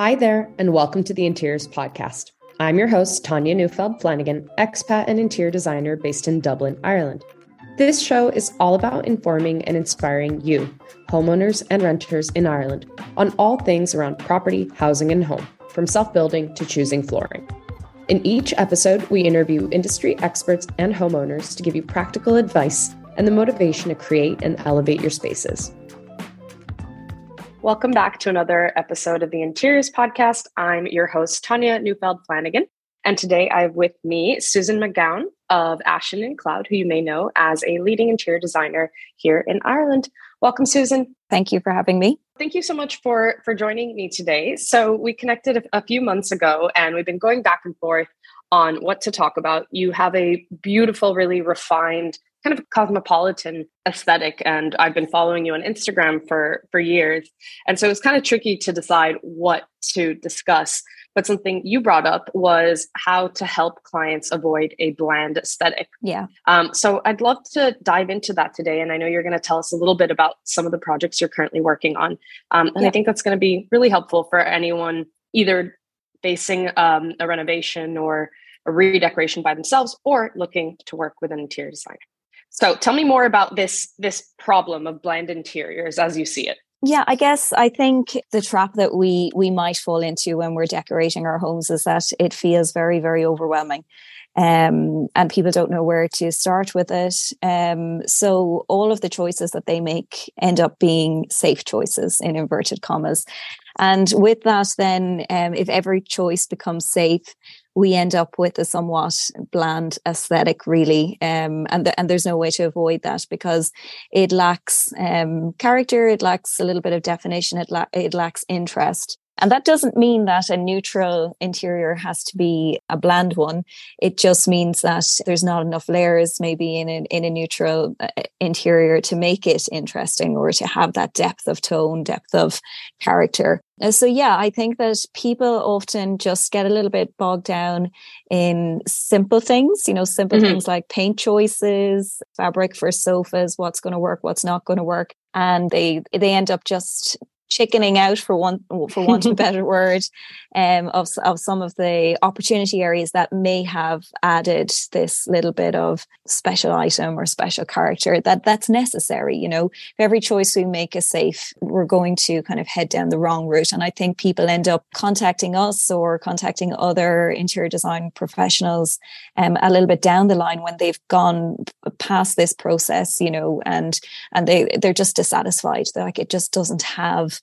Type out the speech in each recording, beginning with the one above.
Hi there, and welcome to the Interiors Podcast. I'm your host, Tanya Neufeld Flanagan, expat and interior designer based in Dublin, Ireland. This show is all about informing and inspiring you, homeowners and renters in Ireland, on all things around property, housing, and home, from self building to choosing flooring. In each episode, we interview industry experts and homeowners to give you practical advice and the motivation to create and elevate your spaces. Welcome back to another episode of the Interiors Podcast. I'm your host, Tanya Neufeld Flanagan. And today I have with me Susan McGowan of Ashen and Cloud, who you may know as a leading interior designer here in Ireland. Welcome, Susan. Thank you for having me. Thank you so much for for joining me today. So we connected a, a few months ago, and we've been going back and forth on what to talk about. You have a beautiful, really refined kind of cosmopolitan aesthetic and i've been following you on instagram for for years. And so it's kind of tricky to decide what to discuss. But something you brought up was how to help clients avoid a bland aesthetic. Yeah. Um, so i'd love to dive into that today and i know you're going to tell us a little bit about some of the projects you're currently working on. Um, and yeah. i think that's going to be really helpful for anyone either facing um, a renovation or a redecoration by themselves or looking to work with an interior designer so tell me more about this this problem of bland interiors as you see it. Yeah, I guess I think the trap that we we might fall into when we're decorating our homes is that it feels very very overwhelming. Um, and people don't know where to start with it. Um, so all of the choices that they make end up being safe choices in inverted commas. And with that, then, um, if every choice becomes safe, we end up with a somewhat bland aesthetic, really. Um, and, and there's no way to avoid that because it lacks um, character, it lacks a little bit of definition, it, la- it lacks interest. And that doesn't mean that a neutral interior has to be a bland one. It just means that there's not enough layers maybe in a, in a neutral uh, interior to make it interesting or to have that depth of tone, depth of character. Uh, so yeah, I think that people often just get a little bit bogged down in simple things, you know, simple mm-hmm. things like paint choices, fabric for sofas, what's going to work, what's not going to work. And they they end up just chickening out for one for want of a better word um, of, of some of the opportunity areas that may have added this little bit of special item or special character that that's necessary you know? Every choice we make is safe we're going to kind of head down the wrong route. And i think people end up contacting us or contacting other interior design professionals um, a little bit down the line when they've gone past this process you know? And and they they're just dissatisfied. They're like it just doesn't have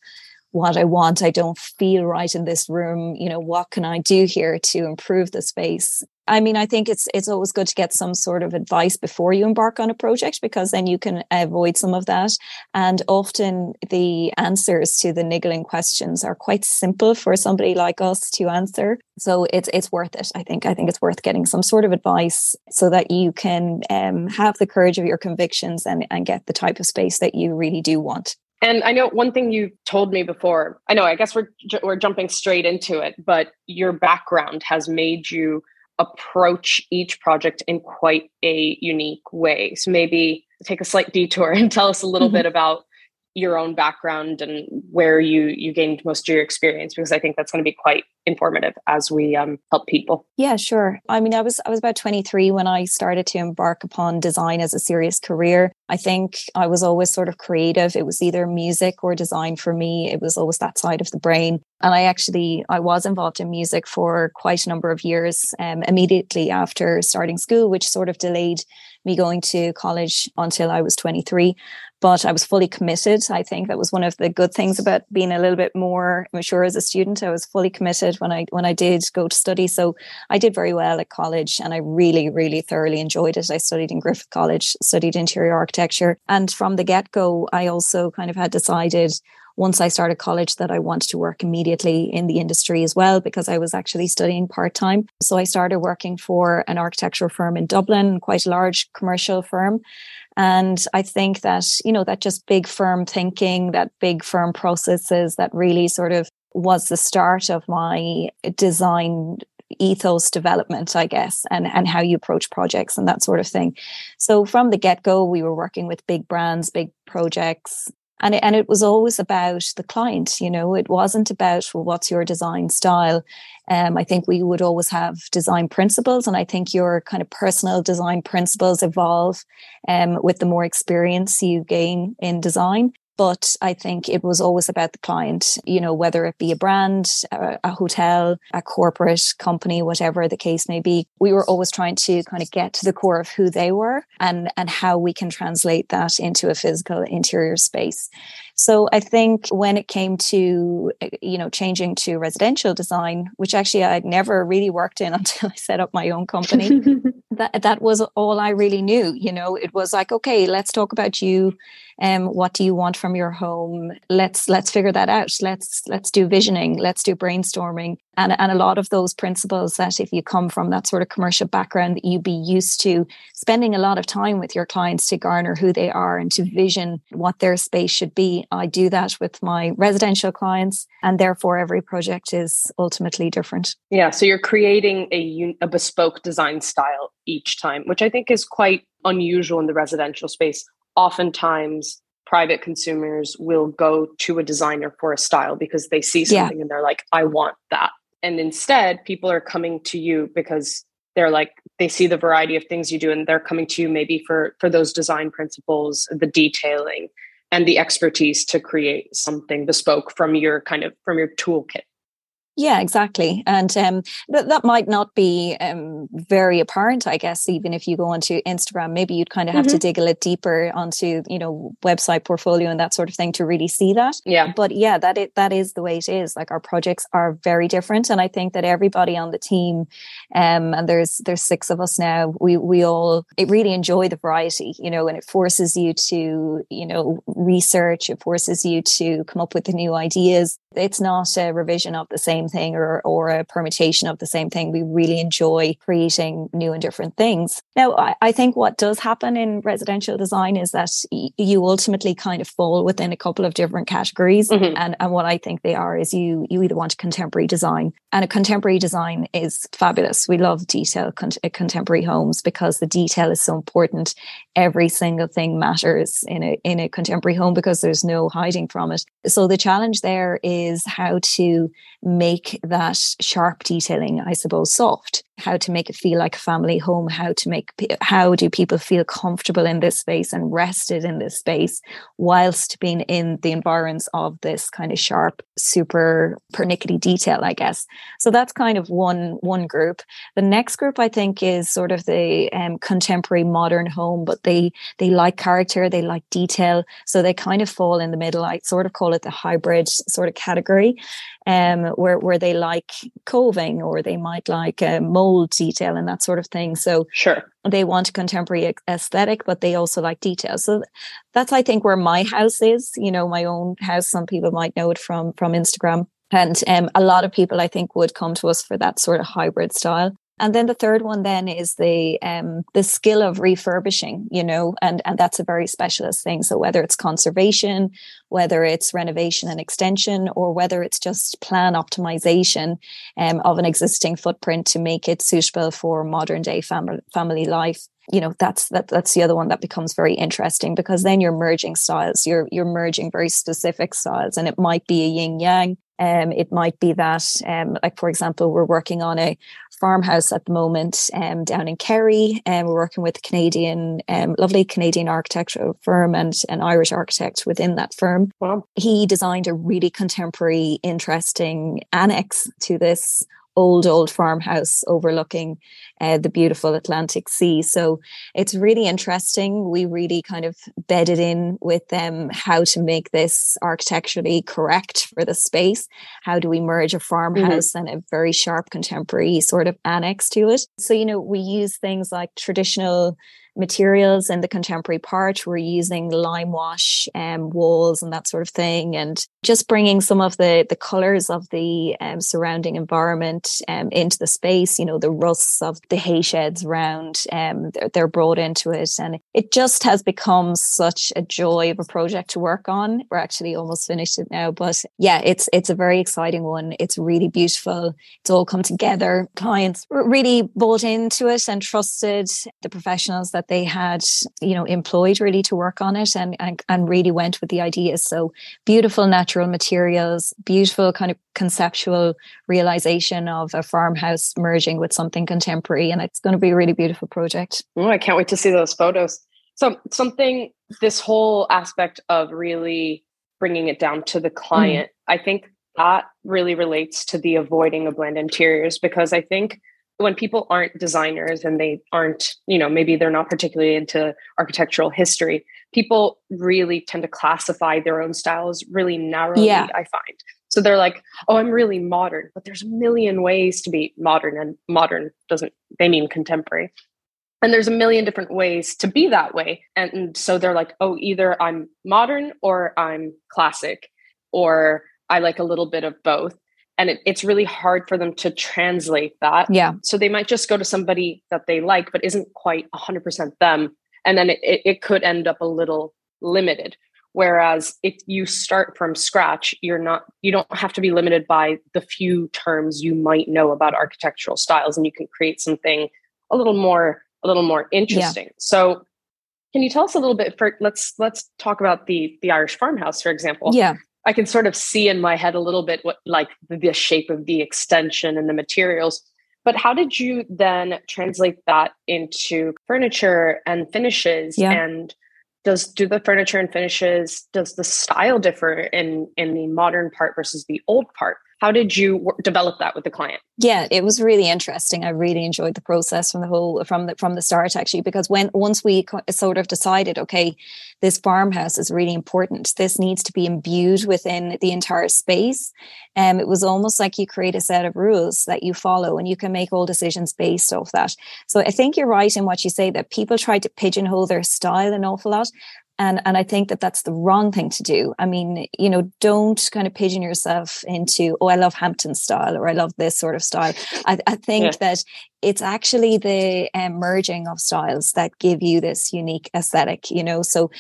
what I want. I don't feel right in this room. You know, what can I do here to improve the space? I mean, I think it's it's always good to get some sort of advice before you embark on a project because then you can avoid some of that. And often the answers to the niggling questions are quite simple for somebody like us to answer. So it's it's worth it. I think I think it's worth getting some sort of advice so that you can um, have the courage of your convictions and and get the type of space that you really do want. And I know one thing you told me before. I know. I guess we're we're jumping straight into it, but your background has made you approach each project in quite a unique way. So maybe take a slight detour and tell us a little mm-hmm. bit about your own background and where you you gained most of your experience because I think that's going to be quite informative as we um, help people. Yeah, sure. I mean, I was I was about 23 when I started to embark upon design as a serious career. I think I was always sort of creative. It was either music or design for me. It was always that side of the brain. And I actually I was involved in music for quite a number of years um, immediately after starting school, which sort of delayed me going to college until I was 23 but I was fully committed. I think that was one of the good things about being a little bit more mature as a student. I was fully committed when I when I did go to study. So I did very well at college and I really, really thoroughly enjoyed it. I studied in Griffith College, studied interior architecture. And from the get-go, I also kind of had decided once I started college that I wanted to work immediately in the industry as well because I was actually studying part time. So I started working for an architectural firm in Dublin, quite a large commercial firm. And I think that, you know, that just big firm thinking, that big firm processes that really sort of was the start of my design ethos development, I guess, and, and how you approach projects and that sort of thing. So from the get go, we were working with big brands, big projects, and it, and it was always about the client you know it wasn't about well what's your design style um, I think we would always have design principles, and I think your kind of personal design principles evolve um, with the more experience you gain in design. But I think it was always about the client, you know, whether it be a brand, a, a, hotel, a corporate company, whatever the case may be. We were always trying to kind of get to the core of who they were and, and how we can translate that into a physical interior space. So I think when it came to, you know, changing to residential design, which actually I'd never really worked in until I set up my own company, that, that was all I really knew. You know, it was like, okay, let's talk about you. Um, what do you want from your home? Let's let's figure that out. Let's let's do visioning. Let's do brainstorming and, and a lot of those principles that if you come from that sort of commercial background that you be used to spending a lot of time with your clients to garner who they are and to vision what their space should be i do that with my residential clients. And therefore every project is ultimately different. Yeah so you're creating a, a bespoke design style each time which i think is quite unusual in the residential space. Oftentimes private consumers will go to a designer for a style because they see something yeah. and they're like i want that and instead people are coming to you because they're like they see the variety of things you do and they're coming to you maybe for for those design principles the detailing and the expertise to create something bespoke from your kind of from your toolkit yeah, exactly. And um, that, that might not be um, very apparent, I guess, even if you go onto Instagram, maybe you'd kind of have mm-hmm. to dig a little deeper onto, you know, website portfolio and that sort of thing to really see that. Yeah. But yeah, that it, that is the way it is. Like our projects are very different. And I think that everybody on the team, um, and there's, there's six of us now, we, we all, it really enjoy the variety, you know, and it forces you to, you know, research, it forces you to come up with the new ideas. It's not a revision of the same thing or, or a permutation of the same thing. We really enjoy creating new and different things. Now, I, I think what does happen in residential design is that y- you ultimately kind of fall within a couple of different categories. Mm-hmm. And, and what I think they are is you, you either want contemporary design and a contemporary design is fabulous. We love detail con- uh, contemporary homes because the detail is so important. Every single thing matters in a, in a contemporary home because there's no hiding from it. So the challenge there is how to make that sharp detailing, I suppose, soft how to make it feel like a family home how to make how do people feel comfortable in this space and rested in this space whilst being in the environs of this kind of sharp super pernickety detail i guess. So that's kind of one one group. The next group i think is sort of the um, contemporary modern home but they they like character they like detail so they kind of fall in the middle. I sort of call it the hybrid sort of category um, where where they like coving or they might like uh, mold detail and that sort of thing. So sure, they want contemporary aesthetic, but they also like detail. So that's I think where my house is. You know, my own house. Some people might know it from from Instagram. And um, a lot of people, I think, would come to us for that sort of hybrid style. And then the third one then is the um, the skill of refurbishing, you know, and and that's a very specialist thing. So whether it's conservation, whether it's renovation and extension, or whether it's just plan optimization um, of an existing footprint to make it suitable for modern day family family life, you know that's that that's the other one that becomes very interesting because then you're merging styles you're you're merging very specific styles and it might be a yin yang um, it might be that, um, like for example, we're working on a farmhouse at the moment um, down in Kerry, and we're working with a Canadian, um, lovely Canadian architectural firm and an Irish architect within that firm. Wow. He designed a really contemporary, interesting annex to this old old farmhouse overlooking uh, the beautiful Atlantic Sea. So it's really interesting. We really kind of bedded in with them how to make this architecturally correct for the space. How do we merge a mm-hmm. farmhouse mm-hmm. and a very sharp contemporary sort of annex to it? So, you know, we use things like traditional materials in the contemporary part. We're using lime wash um, walls and that sort of thing, and just bringing some of the the colors of the um, surrounding environment um, into the space. You know, the rusts of the hay sheds round. um, they're, they're brought into it, and it just has become such a joy of a project to work on. We're actually almost finished it now, but yeah, it's it's a very exciting one. It's really beautiful. It's all come together. Clients really bought into it and trusted the professionals that they had, you know, employed really to work on it and, and, and really went with the ideas. So beautiful natural materials, beautiful kind of conceptual realization of a farmhouse merging with something contemporary. And it's going to be a really beautiful project. Oh, I can't wait to see those photos. So something, this whole aspect of really bringing it down to the client, mm. I think that really relates to the avoiding of bland interiors because I think when people aren't designers and they aren't, you know, maybe they're not particularly into architectural history, people really tend to classify their own styles really narrowly, yeah. I find. So they're like, oh, I'm really modern, but there's a million ways to be modern, and modern doesn't, they mean contemporary. And there's a million different ways to be that way. And so they're like, oh, either I'm modern or I'm classic, or I like a little bit of both. And it, it's really hard for them to translate that. Yeah. So they might just go to somebody that they like but isn't quite 100% them. And then it, it could end up a little limited whereas if you start from scratch you're not you don't have to be limited by the few terms you might know about architectural styles and you can create something a little more a little more interesting yeah. so can you tell us a little bit for let's let's talk about the the irish farmhouse for example yeah I can sort of see in my head a little bit what like the shape of the extension and the materials. But how did you then translate that into furniture and finishes? Yeah. And does do the furniture and finishes does the style differ in in the modern part versus the old part? How did you work, develop that with the client? Yeah it was really interesting. I really enjoyed the process from the whole from the from the start actually because when once we sort of decided okay this farmhouse is really important this needs to be imbued within the entire space and um, it was almost like you create a set of rules that you follow and you can make all decisions based off that. So i think you're right in what you say that people try to pigeonhole their style an awful lot and and i think that that's the wrong thing to do. I mean you know don't kind of pigeon yourself into oh i love hampton style or i love this sort of style. I, I think yeah. that it's actually the um, merging of styles that give you this unique aesthetic you know? So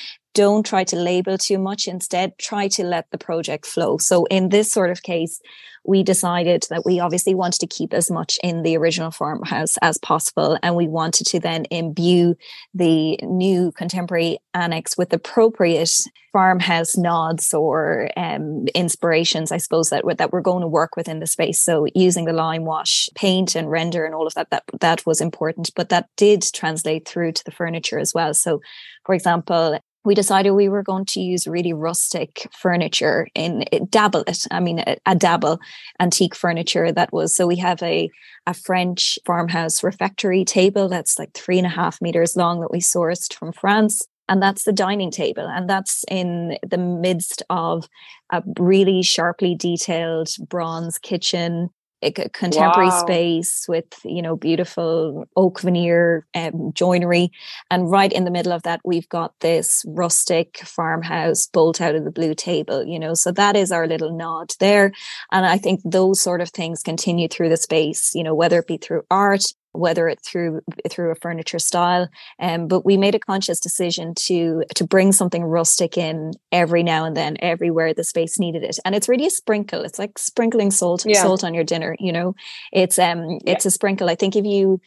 don't try to label too much instead try to let the project flow so in this sort of case we decided that we obviously wanted to keep as much in the original farmhouse as possible. And we wanted to then imbue the new contemporary annex with appropriate farmhouse nods or um, inspirations, I suppose, that, that we're going to work within the space. So using the lime wash paint and render and all of that, that, that was important. But that did translate through to the furniture as well. So, for example, we decided we were going to use really rustic furniture in eh, dabble it i mean a, a, dabble antique furniture that was so we have a a french farmhouse refectory table that's like three and a half meters long that we sourced from france and that's the dining table and that's in the midst of a really sharply detailed bronze kitchen a contemporary wow. space with you know beautiful oak veneer um, joinery and right in the middle of that we've got this rustic farmhouse bolt out of the blue table you know so that is our little nod there and i think those sort of things continue through the space you know whether it be through art whether it through through a furniture style. Um, but we made a conscious decision to to bring something rustic in every now and then, everywhere the space needed it. And it's really a sprinkle. It's like sprinkling salt yeah. salt on your dinner. You know, it's um it's yeah. a sprinkle. I think if you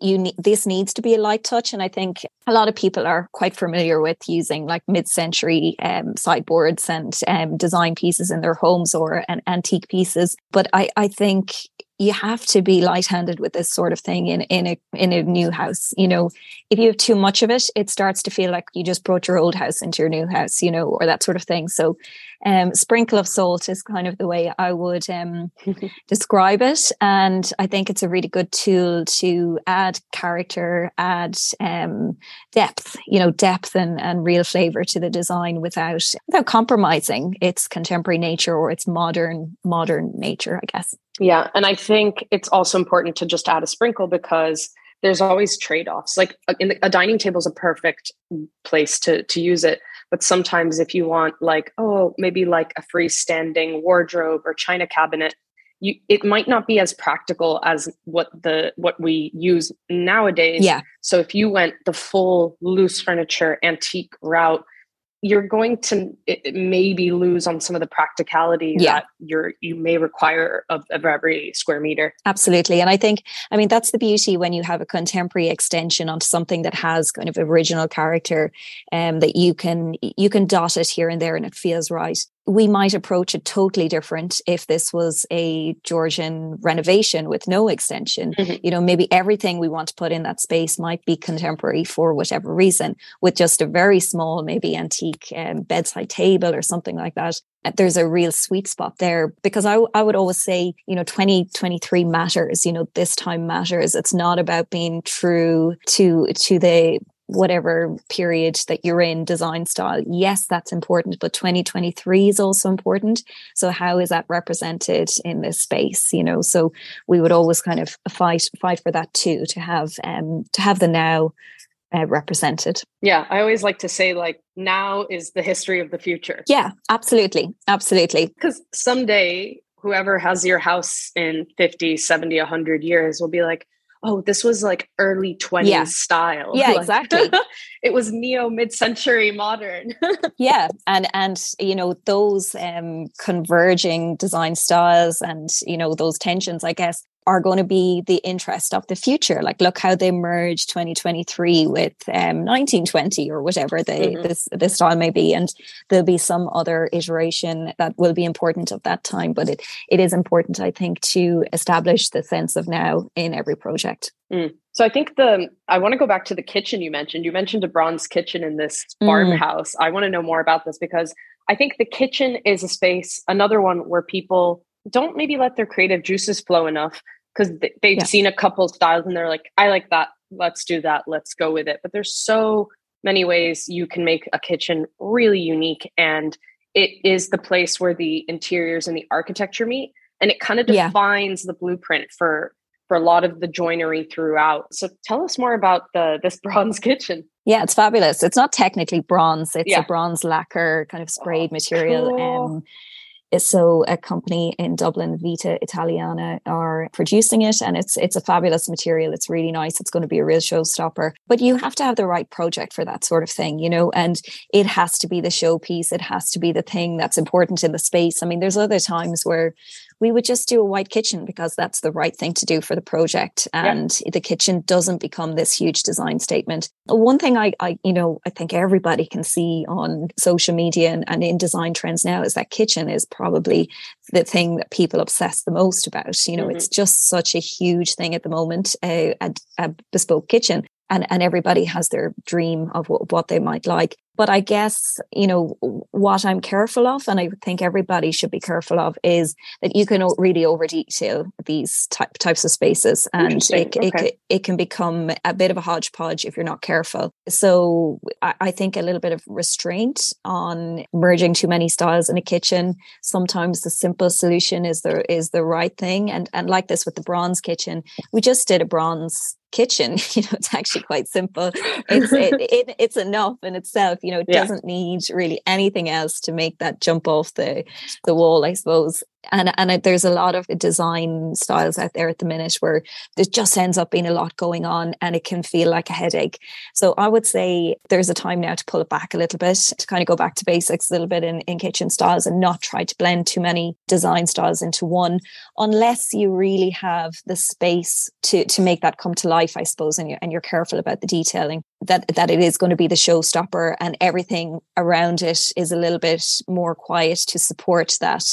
you need this needs to be a light touch and i think a lot of people are quite familiar with using like mid-century um, sideboards and um, design pieces in their homes or an antique pieces but i i think you have to be light-handed with this sort of thing in in a in a new house you know? If you have too much of it it starts to feel like you just brought your old house into your new house you know or that sort of thing. So um, sprinkle of salt is kind of the way I would um, describe it. And I think it's a really good tool to add character, add um, depth, you know, depth and, and real flavor to the design without without compromising its contemporary nature or its modern modern nature, I guess. Yeah, and I think it's also important to just add a sprinkle because there's always trade-offs. Like uh, the, a dining table is a perfect place to to use it, but sometimes if you want like oh maybe like a freestanding wardrobe or china cabinet, you it might not be as practical as what the what we use nowadays. Yeah. So if you went the full loose furniture antique route, you're going to maybe lose on some of the practicality yeah. that you're you may require of, of every square meter. Absolutely. And i think i mean that's the beauty when you have a contemporary extension onto something that has kind of original character um, that you can you can dot it here and there and it feels right we might approach it totally different if this was a Georgian renovation with no extension. Mm-hmm. You know, maybe everything we want to put in that space might be contemporary for whatever reason, with just a very small, maybe antique um, bedside table or something like that. There's a real sweet spot there because I, I would always say, you know, 2023 matters, you know, this time matters. It's not about being true to, to the whatever period that you're in design style yes that's important but 2023 is also important. So how is that represented in this space you know? So we would always kind of fight fight for that too to have um to have the now uh, represented. Yeah i always like to say like now is the history of the future. Yeah absolutely absolutely. Because someday whoever has your house in 50 70 100 years will be like oh, this was like early 20s yeah. style. Yeah, like, exactly. it was neo mid-century modern. yeah. And and you know, those um converging design styles and you know, those tensions, I guess, are going to be the interest of the future. Like, look how they merge 2023 with um, 1920 or whatever the, mm-hmm. this this style may be, and there'll be some other iteration that will be important of that time. But it it is important, I think, to establish the sense of now in every project. Mm. So I think the I want to go back to the kitchen you mentioned. You mentioned a bronze kitchen in this mm. farmhouse. I want to know more about this because I think the kitchen is a space, another one where people don't maybe let their creative juices flow enough because they've yeah. seen a couple styles and they're like, I like that. Let's do that. Let's go with it. But there's so many ways you can make a kitchen really unique. And it is the place where the interiors and the architecture meet. And it kind of defines yeah. the blueprint for for a lot of the joinery throughout. So tell us more about the this bronze kitchen. Yeah, it's fabulous. It's not technically bronze; it's yeah. a bronze lacquer kind of sprayed oh, material. Cool. Um, so a company in Dublin, Vita Italiana, are producing it, and it's it's a fabulous material. It's really nice. It's going to be a real showstopper. But you have to have the right project for that sort of thing, you know. And it has to be the showpiece. It has to be the thing that's important in the space. I mean, there's other times where we would just do a white kitchen because that's the right thing to do for the project. And yeah. the kitchen doesn't become this huge design statement. One thing I, I, you know, I think everybody can see on social media and, and in design trends now is that kitchen is probably the thing that people obsess the most about. You know, mm-hmm. it's just such a huge thing at the moment, a, a, a bespoke kitchen and and everybody has their dream of what, what they might like but i guess you know what i'm careful of and i think everybody should be careful of is that you can really over detail these type, types of spaces and it, okay. it, it can become a bit of a hodgepodge if you're not careful. So I, I think a little bit of restraint on merging too many styles in a kitchen. Sometimes the simple solution is the is the right thing and and like this with the bronze kitchen we just did a bronze kitchen. You know it's actually quite simple. It's it, it, it's enough in itself you know it yeah. doesn't need really anything else to make that jump off the the wall i suppose. And and there's a lot of design styles out there at the minute where there just ends up being a lot going on and it can feel like a headache. So i would say there's a time now to pull it back a little bit to kind of go back to basics a little bit in, in kitchen styles and not try to blend too many design styles into one unless you really have the space to to make that come to life i suppose and you're, and you're careful about the detailing that that it is going to be the showstopper and everything around it is a little bit more quiet to support that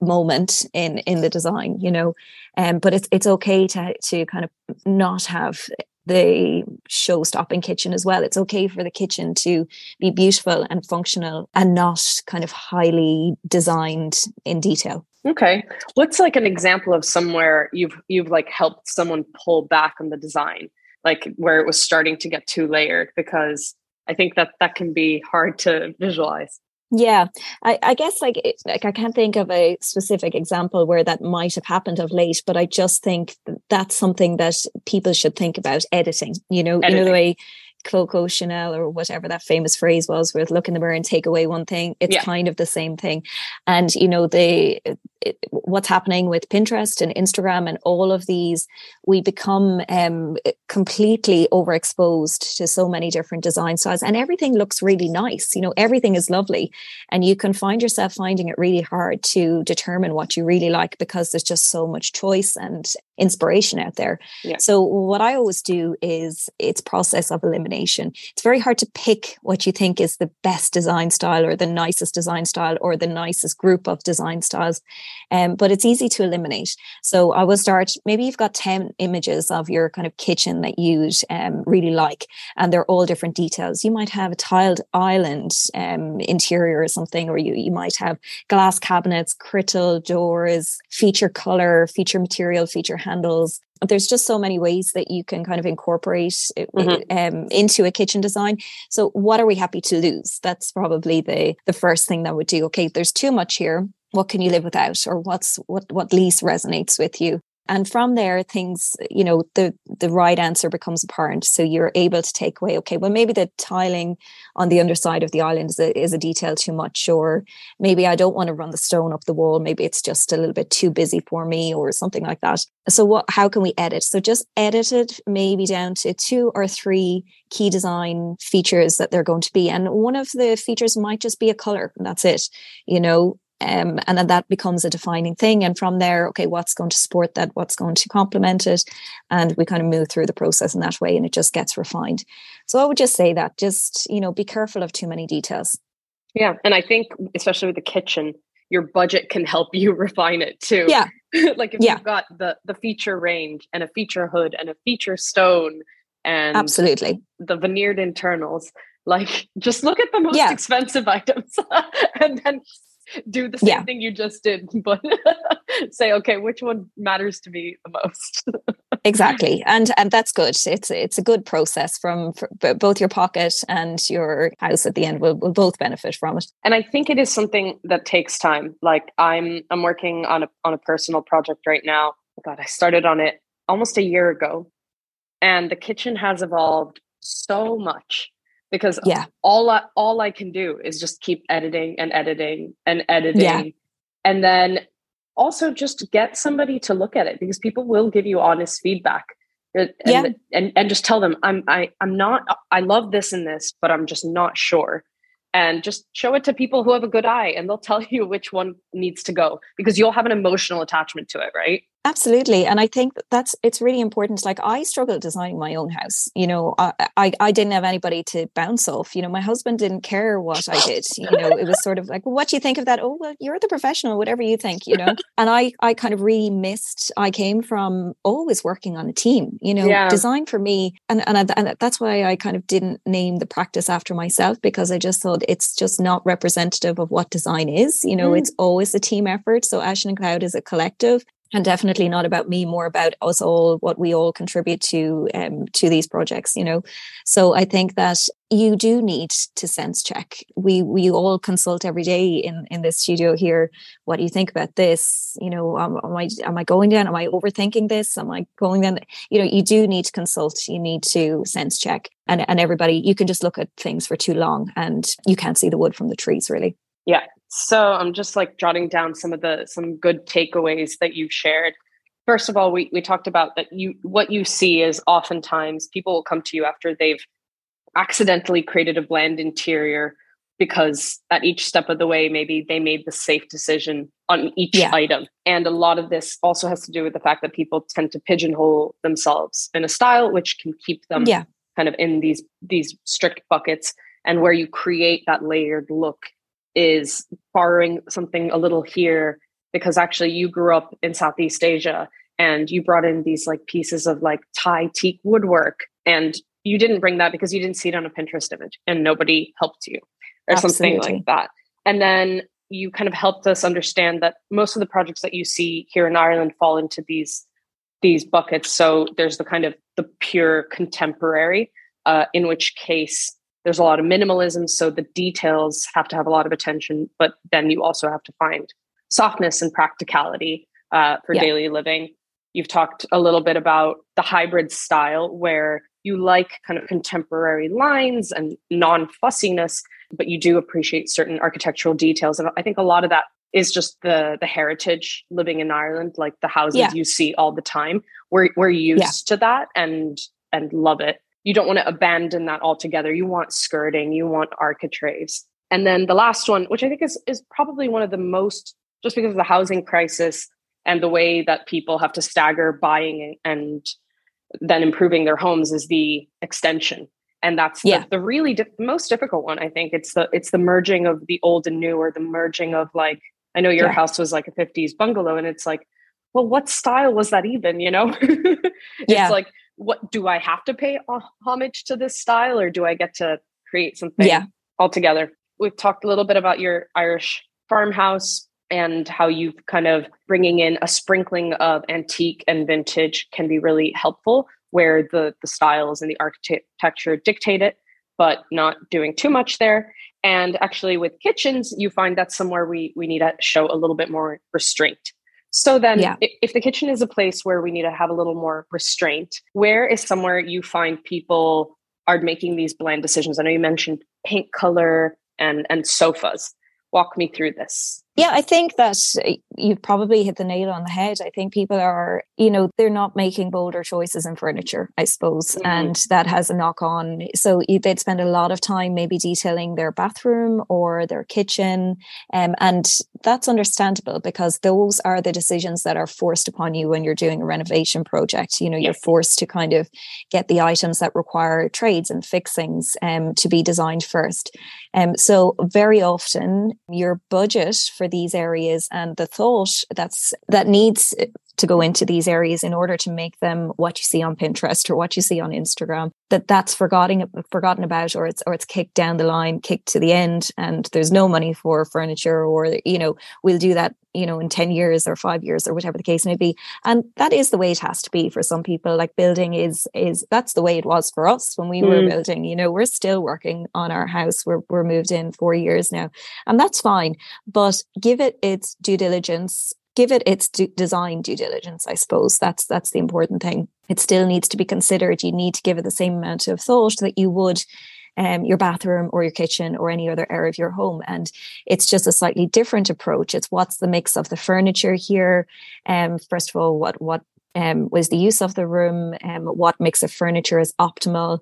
moment in in the design you know? Um but it's it's okay to to kind of not have the show stopping kitchen as well. It's okay for the kitchen to be beautiful and functional and not kind of highly designed in detail. Okay. What's like an example of somewhere you've you've like helped someone pull back on the design like where it was starting to get too layered because i think that that can be hard to visualize yeah, I, I guess like like I can't think of a specific example where that might have happened of late, but I just think that's something that people should think about editing. You know, editing. you know the way Coco Chanel or whatever that famous phrase was, with look in the mirror and take away one thing. It's yeah. kind of the same thing. And, you know, the it, what's happening with Pinterest and Instagram and all of these, we become um, completely overexposed to so many different design styles, and everything looks really nice. You know, everything is lovely, and you can find yourself finding it really hard to determine what you really like because there's just so much choice and inspiration out there. Yeah. So what I always do is it's process of elimination. It's very hard to pick what you think is the best design style or the nicest design style or the nicest group of design styles um, but it's easy to eliminate. So I will start, maybe you've got 10 images of your kind of kitchen that you'd um, really like, and they're all different details. You might have a tiled island um, interior or something, or you, you might have glass cabinets, crystal doors, feature color, feature material, feature handles, there's just so many ways that you can kind of incorporate mm-hmm. um, into a kitchen design. So, what are we happy to lose? That's probably the the first thing that would do. Okay, there's too much here what can you live without or what's what what least resonates with you? And from there things you know the the right answer becomes apparent. So you're able to take away okay well maybe the tiling on the underside of the island is a, is a detail too much or maybe i don't want to run the stone up the wall. Maybe it's just a little bit too busy for me or something like that. So what how can we edit? So just edit it maybe down to two or three key design features that they're going to be. And one of the features might just be a color and that's it you know um, and then that becomes a defining thing. And from there, okay, what's going to support that? What's going to complement it? And we kind of move through the process in that way and it just gets refined. So I would just say that just, you know, be careful of too many details. Yeah. And I think, especially with the kitchen, your budget can help you refine it too. Yeah. like if yeah. you've got the the feature range and a feature hood and a feature stone and absolutely the veneered internals, like just look at the most yeah. expensive items and then do the same yeah. thing you just did, but say, okay, which one matters to me the most? exactly, and and that's good. It's it's a good process from both your pocket and your house at the end will will both benefit from it. And I think it is something that takes time. Like I'm I'm working on a on a personal project right now. Oh God, I started on it almost a year ago, and the kitchen has evolved so much because yeah. all I, all I can do is just keep editing and editing and editing yeah. and then also just get somebody to look at it because people will give you honest feedback and, yeah. and, and just tell them I'm I, I'm not I love this and this but I'm just not sure and just show it to people who have a good eye and they'll tell you which one needs to go because you'll have an emotional attachment to it right Absolutely. And I think that's it's really important. Like I struggled designing my own house. You know, I, I, I didn't have anybody to bounce off. You know, my husband didn't care what I did. You know, it was sort of like, well, what do you think of that? Oh, well, you're the professional, whatever you think, you know. and I I kind of really missed I came from always working on a team, you know, yeah. design for me. And and, I, and that's why I kind of didn't name the practice after myself because I just thought it's just not representative of what design is. You know, mm. it's always a team effort. So Ashen and Cloud is a collective and definitely not about me more about us all what we all contribute to um, to these projects you know? So i think that you do need to sense check. We we all consult every day in in this studio here. What do you think about this? You know um, am i am i going down? Am i overthinking this? Am i going down? You know you do need to consult. You need to sense check. And and everybody you can just look at things for too long and you can't see the wood from the trees really. Yeah so I'm just like jotting down some of the some good takeaways that you've shared. First of all, we we talked about that you what you see is oftentimes people will come to you after they've accidentally created a bland interior because at each step of the way maybe they made the safe decision on each yeah. item and a lot of this also has to do with the fact that people tend to pigeonhole themselves in a style which can keep them yeah. kind of in these these strict buckets and where you create that layered look is borrowing something a little here because actually you grew up in Southeast Asia and you brought in these like pieces of like Thai teak woodwork and you didn't bring that because you didn't see it on a Pinterest image and nobody helped you or Absolutely. something like that. And then you kind of helped us understand that most of the projects that you see here in Ireland fall into these these buckets. So there's the kind of the pure contemporary, uh, in which case there's a lot of minimalism so the details have to have a lot of attention but then you also have to find softness and practicality uh, for yeah. daily living you've talked a little bit about the hybrid style where you like kind of contemporary lines and non-fussiness but you do appreciate certain architectural details and i think a lot of that is just the the heritage living in Ireland, like the houses yeah. you see all the time. We're we're used yeah. to that and and love it. You don't want to abandon that altogether. You want skirting, you want architraves. And then the last one, which I think is is probably one of the most just because of the housing crisis and the way that people have to stagger buying and then improving their homes is the extension and that's yeah. the, the really di- most difficult one i think it's the it's the merging of the old and new or the merging of like i know your yeah. house was like a 50s bungalow and it's like well what style was that even you know it's yeah. like what do i have to pay homage to this style or do i get to create something yeah. altogether we've talked a little bit about your irish farmhouse and how you kind of bringing in a sprinkling of antique and vintage can be really helpful where the the styles and the architecture dictate it but not doing too much there and actually with kitchens you find that's somewhere we we need to show a little bit more restraint so then yeah. If, the kitchen is a place where we need to have a little more restraint where is somewhere you find people are making these blind decisions? I know you mentioned paint color and and sofas. Walk me through this yeah, I think that uh, you've probably hit the nail on the head. I think people are, you know, they're not making bolder choices in furniture, I suppose, mm-hmm. and that has a knock on. So they'd spend a lot of time maybe detailing their bathroom or their kitchen, um, and that's understandable because those are the decisions that are forced upon you when you're doing a renovation project. You know, you're forced to kind of get the items that require trades and fixings um, to be designed first. Um, so very often your budget for these areas and the thought that's that needs to go into these areas in order to make them what you see on Pinterest or what you see on Instagram that that's forgotten forgotten about or it's or it's kicked down the line kicked to the end and there's no money for furniture or you know we'll do that you know in 10 years or 5 years or whatever the case may be. And that is the way it has to be for some people. Like building is is that's the way it was for us when we mm. were building. You know we're still working on our house. We're we're moved in 4 years now and that's fine. But give it its due diligence give it its design due diligence i suppose that's that's the important thing it still needs to be considered you need to give it the same amount of thought that you would um, your bathroom or your kitchen or any other area of your home. And it's just a slightly different approach. It's what's the mix of the furniture here. Um, first of all, what what um, was the use of the room, um, what mix of furniture is optimal,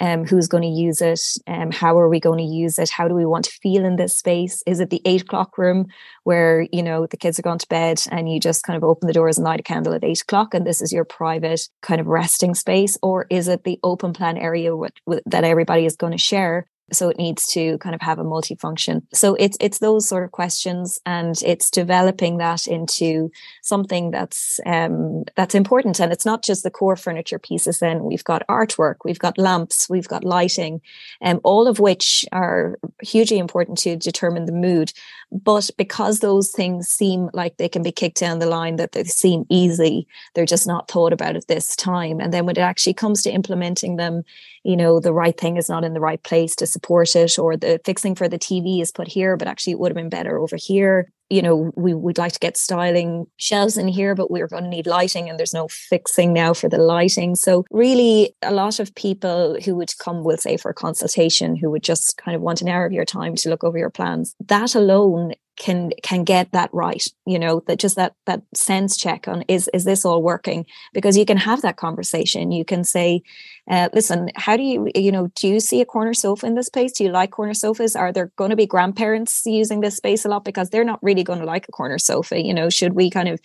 um, who's going to use it, um, how are we going to use it, how do we want to feel in this space? Is it the eight o'clock room where you know the kids are gone to bed and you just kind of open the doors and light a candle at eight o'clock and this is your private kind of resting space, or is it the open plan area with, with, that everybody is going to share so it needs to kind of have a multifunction. So it's it's those sort of questions and it's developing that into something that's um, that's important. And it's not just the core furniture pieces then. We've got artwork we've got lamps we've got lighting um, all of which are hugely important to determine the mood but because those things seem like they can be kicked down the line that they seem easy they're just not thought about at this time. And then when it actually comes to implementing them you know the right thing is not in the right place to support it or the fixing for the tv is put here but actually it would have been better over here you know we would like to get styling shelves in here but we're going to need lighting and there's no fixing now for the lighting. So really a lot of people who would come we'll say for a consultation who would just kind of want an hour of your time to look over your plans that alone can can get that right you know that just that that sense check on is is this all working? Because you can have that conversation. You can say uh, listen how do you you know do you see a corner sofa in this place do you like corner sofas? Are there going to be grandparents using this space a lot? Because they're not really going to like a corner sofa you know should we kind of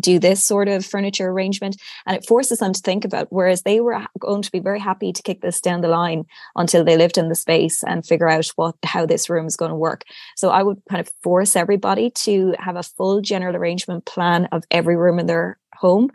do this sort of furniture arrangement? And it forces them to think about whereas they were going to be very happy to kick this down the line until they lived in the space and figure out what how this room is going to work. So i would kind of force everybody to have a full general arrangement plan of every room in their home.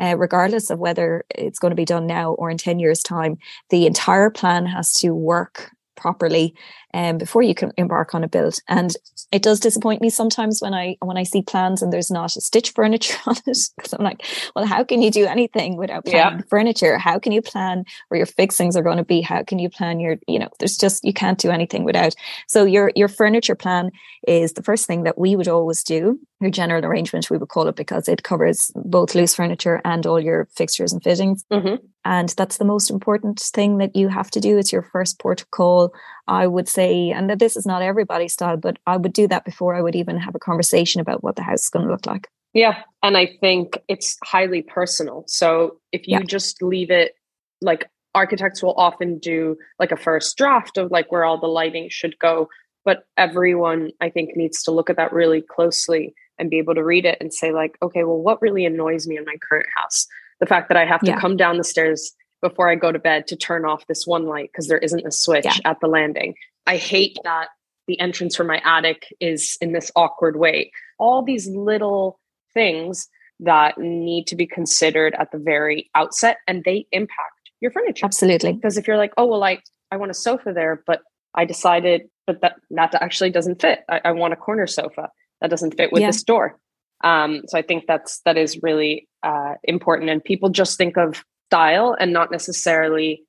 Uh, regardless of whether it's going to be done now or in 10 years' time, the entire plan has to work properly um, before you can embark on a build. And it does disappoint me sometimes when I when I see plans and there's not a stitch furniture on it because I'm like, well, how can you do anything without planning yeah. furniture? How can you plan where your fixings are going to be? How can you plan your, you know, there's just you can't do anything without. So your your furniture plan is the first thing that we would always do. Your general arrangement, we would call it because it covers both loose furniture and all your fixtures and fittings. Mm-hmm. And that's the most important thing that you have to do. It's your first port of call. I would say, and that this is not everybody's style, but I would do that before I would even have a conversation about what the house is going to look like. Yeah. And I think it's highly personal. So if you yeah. just leave it like architects will often do like a first draft of like where all the lighting should go, but everyone I think needs to look at that really closely and be able to read it and say like, okay, well, what really annoys me in my current house? The fact that I have to yeah. come down the stairs before I go to bed to turn off this one light because there isn't a switch yeah. at the landing. I hate that the entrance for my attic is in this awkward way. All these little things that need to be considered at the very outset and they impact your furniture. Absolutely. Because if you're like, oh, well, I, I want a sofa there, but I decided, but that, that actually doesn't fit. I, I want a corner sofa that doesn't fit with yeah. this door. Um, so I think that's, that is really uh, important. And people just think of style and not necessarily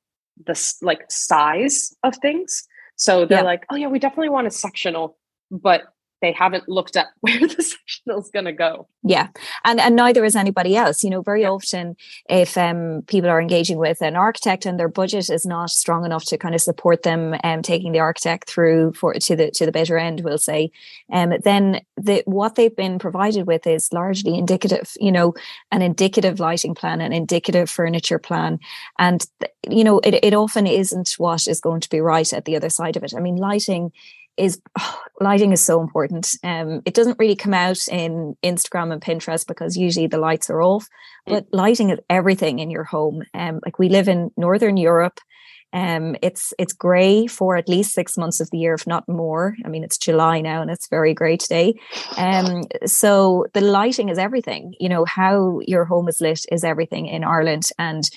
the like size of things. So they're yeah. like, oh yeah, we definitely want a sectional, but they haven't looked at where the sectional is going to go. Yeah, and and neither is anybody else. You know, very yeah. often if um, people are engaging with an architect and their budget is not strong enough to kind of support them um, taking the architect through for to the to the better end, we'll say, um, then the what they've been provided with is largely indicative. You know, an indicative lighting plan, an indicative furniture plan, and you know, it it often isn't what is going to be right at the other side of it. I mean, lighting is oh, lighting is so important. Um, it doesn't really come out in Instagram and Pinterest because usually the lights are off, mm. but lighting is everything in your home. Um, like we live in Northern Europe. Um, it's it's grey for at least six months of the year, if not more. I mean, it's July now, and it's very grey today. Um, so the lighting is everything. You know how your home is lit is everything in Ireland, and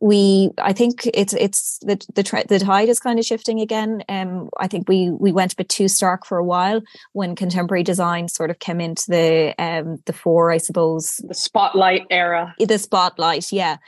we I think it's it's the the the tide is kind of shifting again. Um, I think we we went a bit too stark for a while when contemporary design sort of came into the um the fore, I suppose. The spotlight era. The spotlight, yeah.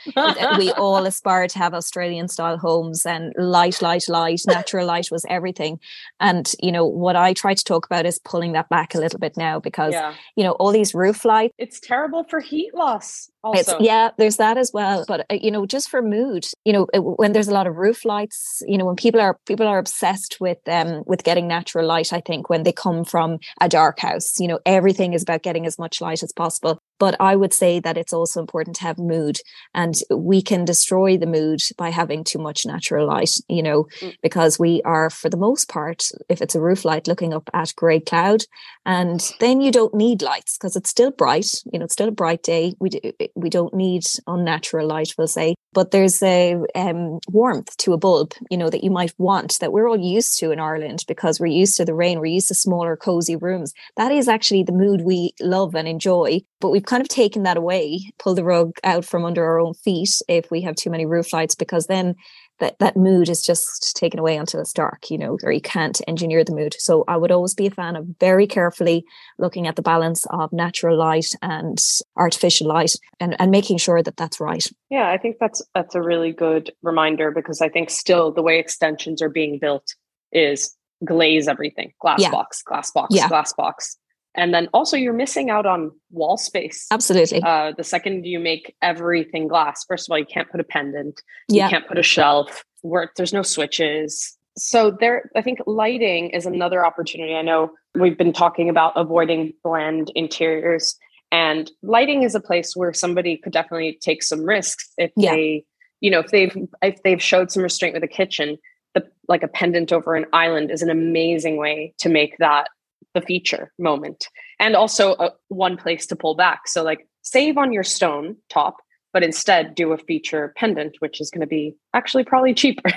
we all aspire to have Australian style homes and light, light, light, natural light was everything. And you know what I try to talk about is pulling that back a little bit now because yeah. you know all these roof lights. It's terrible for heat loss. Also. It's, yeah, there's that as well. But uh, you know, just for mood, you know, when there's a lot of roof lights, you know, when people are people are obsessed with um with getting natural light. I think when they come from a dark house, you know, everything is about getting as much light as possible. But I would say that it's also important to have mood, and we can destroy the mood by having too much natural light. You know, mm. because we are, for the most part, if it's a roof light, looking up at grey cloud, and then you don't need lights because it's still bright. You know, it's still a bright day. We do, we don't need unnatural light, we'll say. But there's a um, warmth to a bulb, you know, that you might want that we're all used to in Ireland because we're used to the rain, we're used to smaller, cozy rooms. That is actually the mood we love and enjoy. But we've kind of taken that away, pull the rug out from under our own feet if we have too many roof lights, because then that that mood is just taken away until it's dark, you know, or you can't engineer the mood. So I would always be a fan of very carefully looking at the balance of natural light and artificial light and, and making sure that that's right. Yeah, I think that's that's a really good reminder because I think still the way extensions are being built is glaze everything, glass yeah. box, glass box, yeah. glass box. And then also you're missing out on wall space. Absolutely. Uh, the second you make everything glass, first of all, you can't put a pendant. Yeah. You can't put a shelf where there's no switches. So there, I think lighting is another opportunity. I know we've been talking about avoiding bland interiors and lighting is a place where somebody could definitely take some risks if yeah. they, you know, if they've, if they've showed some restraint with a kitchen, the, like a pendant over an island is an amazing way to make that the feature moment. And also a, one place to pull back. So like save on your stone top but instead do a feature pendant which is going to be actually probably cheaper.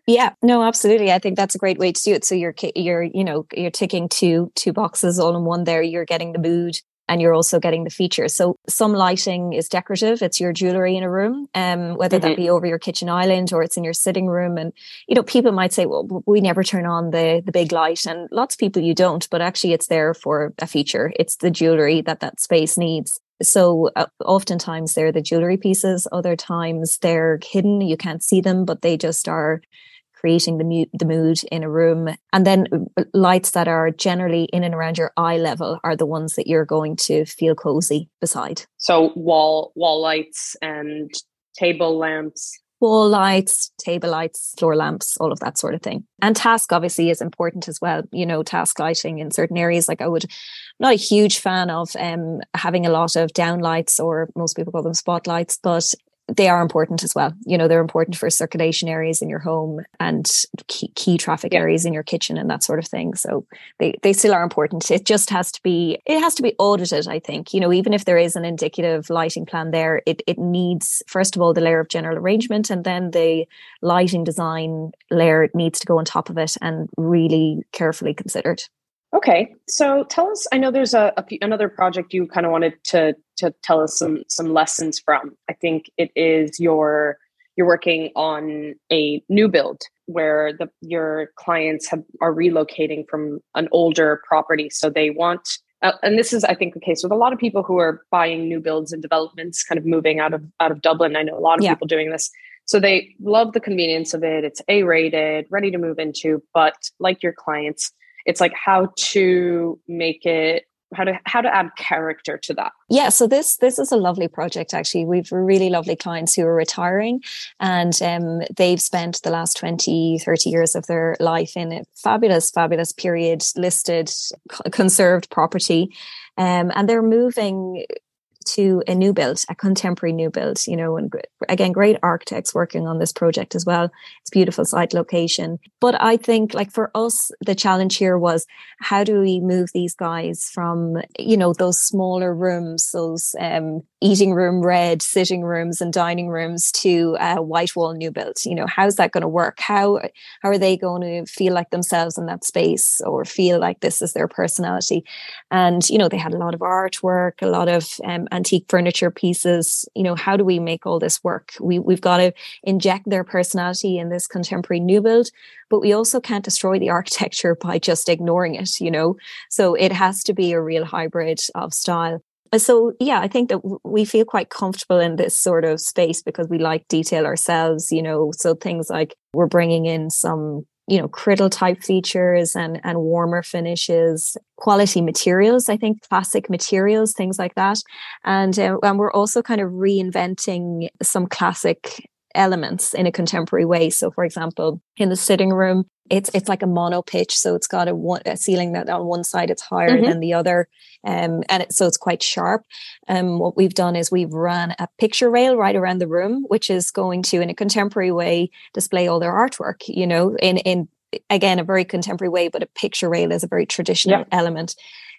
Yeah no absolutely. I think that's a great way to do it. So you're you're you know you're ticking two two boxes all in one there. You're getting the mood and you're also getting the features. So some lighting is decorative. It's your jewelry in a room, um, whether mm-hmm. that be over your kitchen island or it's in your sitting room. And, you know, people might say, well, we never turn on the, the big light. And lots of people you don't, but actually it's there for a feature. It's the jewelry that that space needs. So uh, oftentimes they're the jewelry pieces. Other times they're hidden. You can't see them, but they just are creating the, mu- the mood in a room. And then uh, lights that are generally in and around your eye level are the ones that you're going to feel cozy beside. So wall wall lights and table lamps wall lights, table lights, floor lamps, all of that sort of thing. And task obviously is important as well. You know, task lighting in certain areas. Like I would, I'm not a huge fan of um, having a lot of downlights, or most people call them spotlights, but they are important as well. You know, they're important for circulation areas in your home and key, key traffic yeah. areas in your kitchen and that sort of thing. So they, they still are important. It just has to be, it has to be audited, I think. You know, even if there is an indicative lighting plan there, it, it needs, first of all, the layer of general arrangement and then the lighting design layer needs to go on top of it and really carefully considered. Okay, so tell us. I know there's a, a another project you kind of wanted to to tell us some some lessons from. I think it is your you're working on a new build where the your clients have are relocating from an older property, so they want. Uh, and this is, I think, the case with a lot of people who are buying new builds and developments, kind of moving out of out of Dublin. I know a lot of yeah. people doing this. So they love the convenience of it. It's A rated, ready to move into, but like your clients, it's like how to make it how to how to add character to that. Yeah so this this is a lovely project actually. We've really lovely clients who are retiring and um, they've spent the last 20 30 years of their life in a fabulous fabulous period listed conserved property um, and they're moving to a new build, a contemporary new build, you know, and again, great architects working on this project as well. It's beautiful site location. But I think like for us, the challenge here was how do we move these guys from, you know, those smaller rooms, those um, eating room red sitting rooms and dining rooms to a white wall new build you know how's that going to work how how are they going to feel like themselves in that space or feel like this is their personality and you know they had a lot of artwork a lot of um, antique furniture pieces you know how do we make all this work? We, we've got to inject their personality in this contemporary new build but we also can't destroy the architecture by just ignoring it you know? So it has to be a real hybrid of style. Uh, so yeah i think that we feel quite comfortable in this sort of space because we like detail ourselves you know? So things like we're bringing in some you know Crittall type features and and warmer finishes quality materials i think classic materials things like that. And uh, and we're also kind of reinventing some classic elements in a contemporary way. So for example in the sitting room it's it's like a mono pitch. So it's got a, one, a ceiling that on one side it's higher mm-hmm. than the other. Um, and it, so it's quite sharp. Um, what we've done is we've run a picture rail right around the room which is going to in a contemporary way display all their artwork you know in in again a very contemporary way but a picture rail is a very traditional yeah. element.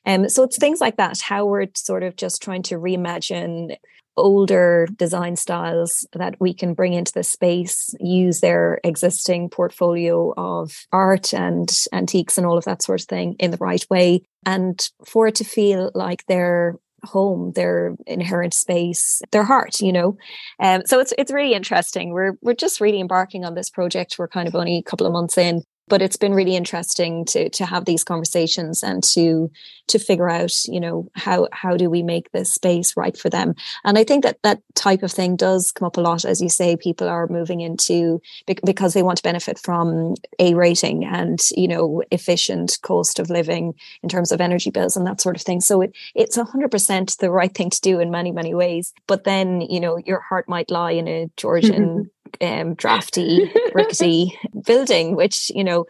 Um, so it's things like that how we're sort of just trying to reimagine older design styles that we can bring into the space, use their existing portfolio of art and antiques and all of that sort of thing in the right way, and for it to feel like their home, their inherent space, their heart, you know. Um, so it's it's really interesting. We're we're just really embarking on this project. We're kind of only a couple of months in, but it's been really interesting to to have these conversations and to to figure out you know how how do we make this space right for them? And i think that that type of thing does come up a lot as you say people are moving into because they want to benefit from a rating and you know efficient cost of living in terms of energy bills and that sort of thing. So it it's 100% the right thing to do in many many ways. But then you know your heart might lie in a georgian um, drafty, rickety building, which you know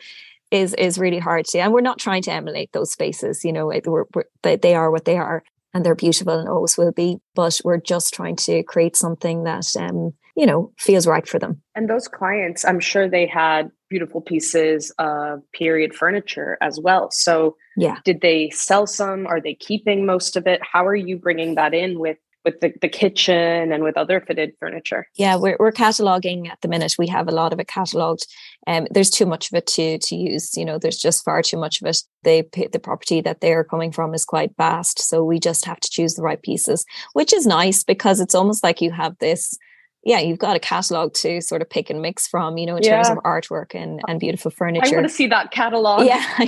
is is really hard to. And we're not trying to emulate those spaces. You know, we're, we're, they, they are what they are, and they're beautiful and always will be. But we're just trying to create something that um, you know feels right for them. And those clients, I'm sure they had beautiful pieces of period furniture as well. So yeah, did they sell some? Are they keeping most of it? How are you bringing that in with with the, the kitchen and with other fitted furniture? Yeah, we're, we're cataloging at the minute. We have a lot of it cataloged. Um, there's too much of it to to use. You know, there's just far too much of it. The the property that they're coming from is quite vast, so we just have to choose the right pieces, which is nice because it's almost like you have this yeah, you've got a catalog to sort of pick and mix from, you know, in yeah. terms of artwork and, and beautiful furniture. I want to see that catalog. Yeah.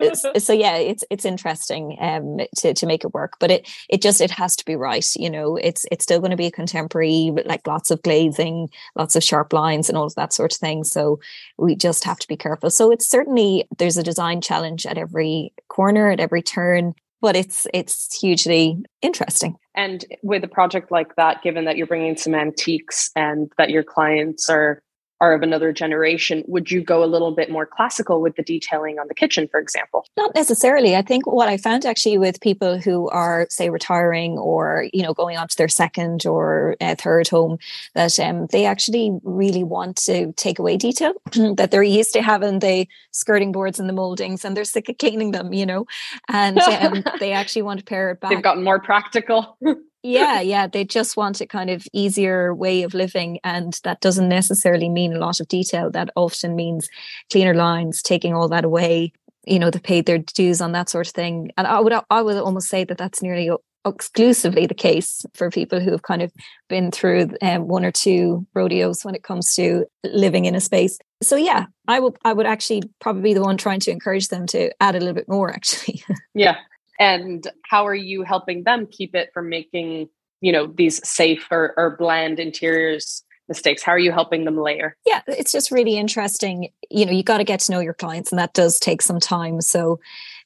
so yeah, it's it's interesting um to, to make it work, but it it just it has to be right. You know, it's it's still going to be a contemporary, like lots of glazing, lots of sharp lines and all of that sort of thing. So we just have to be careful. So it's certainly there's a design challenge at every corner, at every turn but it's it's hugely interesting. And with a project like that, given that you're bringing some antiques and that your clients are are of another generation, would you go a little bit more classical with the detailing on the kitchen, for example? Not necessarily. I think what I found actually with people who are, say, retiring or you know going on to their second or uh, third home, that um, they actually really want to take away detail that they're used to having the skirting boards and the moldings, and they're sick of cleaning them, you know, and um, they actually want to pare it back. They've gotten more practical. yeah yeah they just want a kind of easier way of living and that doesn't necessarily mean a lot of detail. That often means cleaner lines taking all that away you know they paid their dues on that sort of thing. And i would i would almost say that that's nearly exclusively the case for people who have kind of been through um, one or two rodeos when it comes to living in a space. So yeah i would i would actually probably be the one trying to encourage them to add a little bit more actually. Yeah and how are you helping them keep it from making you know these safe or, or bland interiors mistakes how are you helping them layer yeah it's just really interesting you know you got to get to know your clients and that does take some time so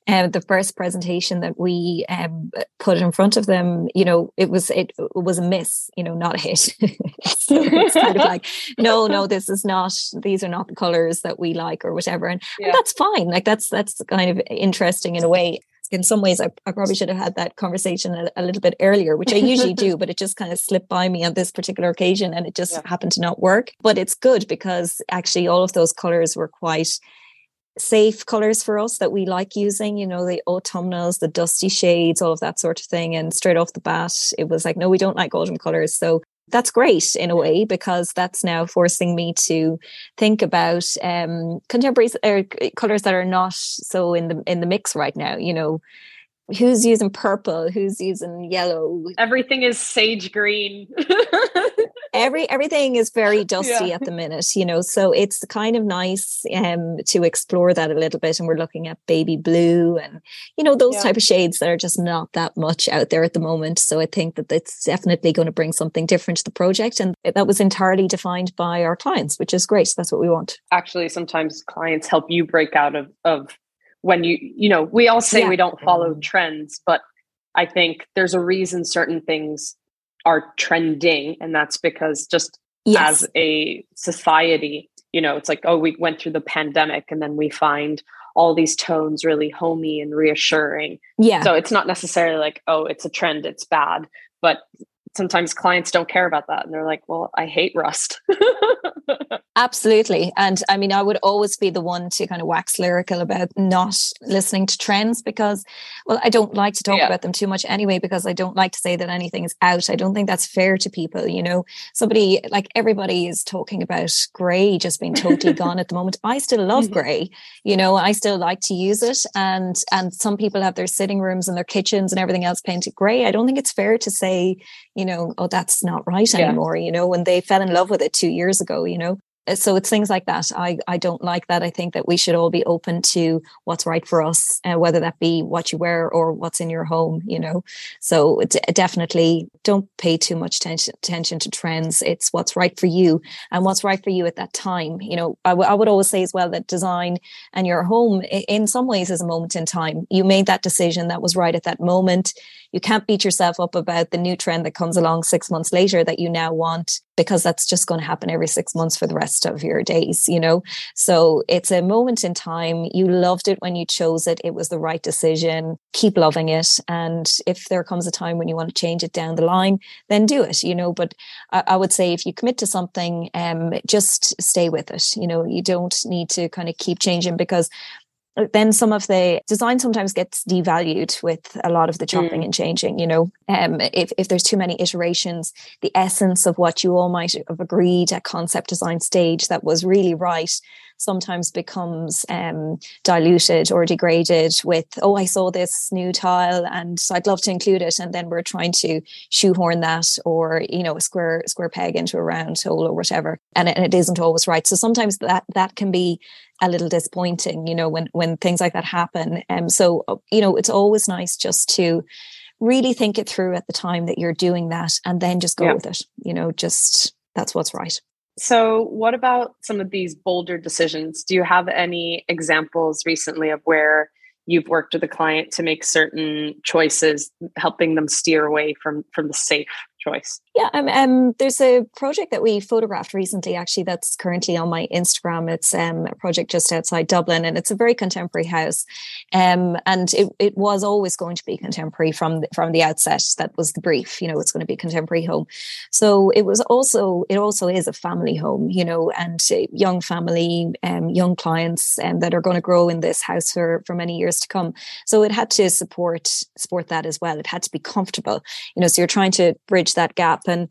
um, the first presentation that we um, put in front of them, you know, it was it, it was a miss, you know, not a hit. so it's kind of like, no, no, this is not. These are not the colors that we like, or whatever, and, yeah. and that's fine. Like that's that's kind of interesting in a way in some ways I, I, probably should have had that conversation a, a, little bit earlier which i usually do but it just kind of slipped by me on this particular occasion and it just yeah. happened to not work. But it's good because actually all of those colors were quite safe colors for us that we like using you know the autumnals the dusty shades all of that sort of thing. And straight off the bat it was like no we don't like autumn colors. So that's great in a way because that's now forcing me to think about um, contemporary uh, colors that are not so in the in the mix right now. You know, who's using purple, who's using yellow. Everything is sage green. Every everything is very dusty yeah. at the minute, you know. So it's kind of nice um, to explore that a little bit, and we're looking at baby blue and you know those yeah. type of shades that are just not that much out there at the moment. So I think that it's definitely going to bring something different to the project, and that was entirely defined by our clients, which is great. That's what we want. Actually, sometimes clients help you break out of of when you you know we all say yeah. we don't follow mm-hmm. trends but i think there's a reason certain things are trending and that's because just yes. as a society you know it's like oh we went through the pandemic and then we find all these tones really homey and reassuring yeah so it's not necessarily like oh it's a trend it's bad but sometimes clients don't care about that and they're like well i hate rust. Absolutely and i mean i would always be the one to kind of wax lyrical about not listening to trends because well i don't like to talk yeah. about them too much anyway because i don't like to say that anything is out. I don't think that's fair to people you know? Somebody like everybody is talking about gray just being totally gone at the moment. I still love mm-hmm. gray you know? I still like to use it and and some people have their sitting rooms and their kitchens and everything else painted gray i don't think it's fair to say you know, oh, that's not right yeah. anymore, you know, when they fell in love with it two years ago, you know. Uh, so it's things like that. I, I don't like that. I think that we should all be open to what's right for us, uh, whether that be what you wear or what's in your home, you know. So d- definitely don't pay too much attention, attention to trends. It's what's right for you and what's right for you at that time. You know, I, w- I would always say as well that design and your home in some ways is a moment in time. You made that decision that was right at that moment. You can't beat yourself up about the new trend that comes along six months later that you now want because that's just going to happen every six months for the rest of your days, you know? So it's a moment in time. You loved it when you chose it. It was the right decision. Keep loving it. And if there comes a time when you want to change it down the line, then do it, you know? But I, I would say if you commit to something, um, just stay with it. You know, you don't need to kind of keep changing because then some of the design sometimes gets devalued with a lot of the chopping mm. and changing you know um, if, if there's too many iterations the essence of what you all might have agreed at concept design stage that was really right sometimes becomes um, diluted or degraded with oh i saw this new tile and so i'd love to include it and then we're trying to shoehorn that or you know a square square peg into a round hole or whatever and it, and it isn't always right so sometimes that that can be a little disappointing you know when when things like that happen. Um so uh, you know it's always nice just to really think it through at the time that you're doing that and then just go yeah. with it you know just that's what's right. So what about some of these bolder decisions? Do you have any examples recently of where you've worked with a client to make certain choices, helping them steer away from from the safe choice. Yeah, um, um, there's a project that we photographed recently, actually, that's currently on my Instagram. It's um, a project just outside Dublin, and it's a very contemporary house. Um, and it, it was always going to be contemporary from the, from the outset. That was the brief. You know, it's going to be a contemporary home. So it was also it also is a family home. You know, and young family, um, young clients, um, that are going to grow in this house for for many years to come. So it had to support support that as well. It had to be comfortable. You know, so you're trying to bridge that gap. And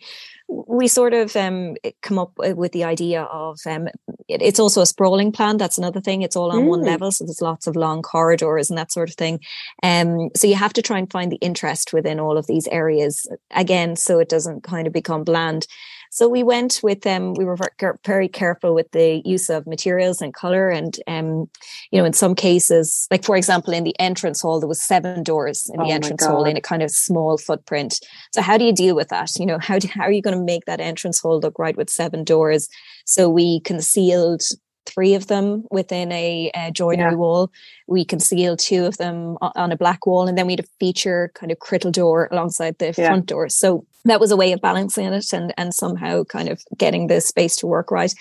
we sort of um, come up with the idea of um, it, it's also a sprawling plan. That's another thing. It's all on mm. one level, so there's lots of long corridors and that sort of thing. Um, so you have to try and find the interest within all of these areas again, so it doesn't kind of become bland. So we went with them. Um, we were very careful with the use of materials and color, and um, you know, in some cases, like for example, in the entrance hall, there was seven doors in the oh entrance hall in a kind of small footprint. So how do you deal with that? You know, how do, how are you going to make that entrance hall look right with seven doors? So we concealed three of them within a, a joinery yeah. wall. We concealed two of them on a black wall, and then we had a feature kind of Crittall door alongside the yeah. front door. So that was a way of balancing it and and somehow kind of getting the space to work right.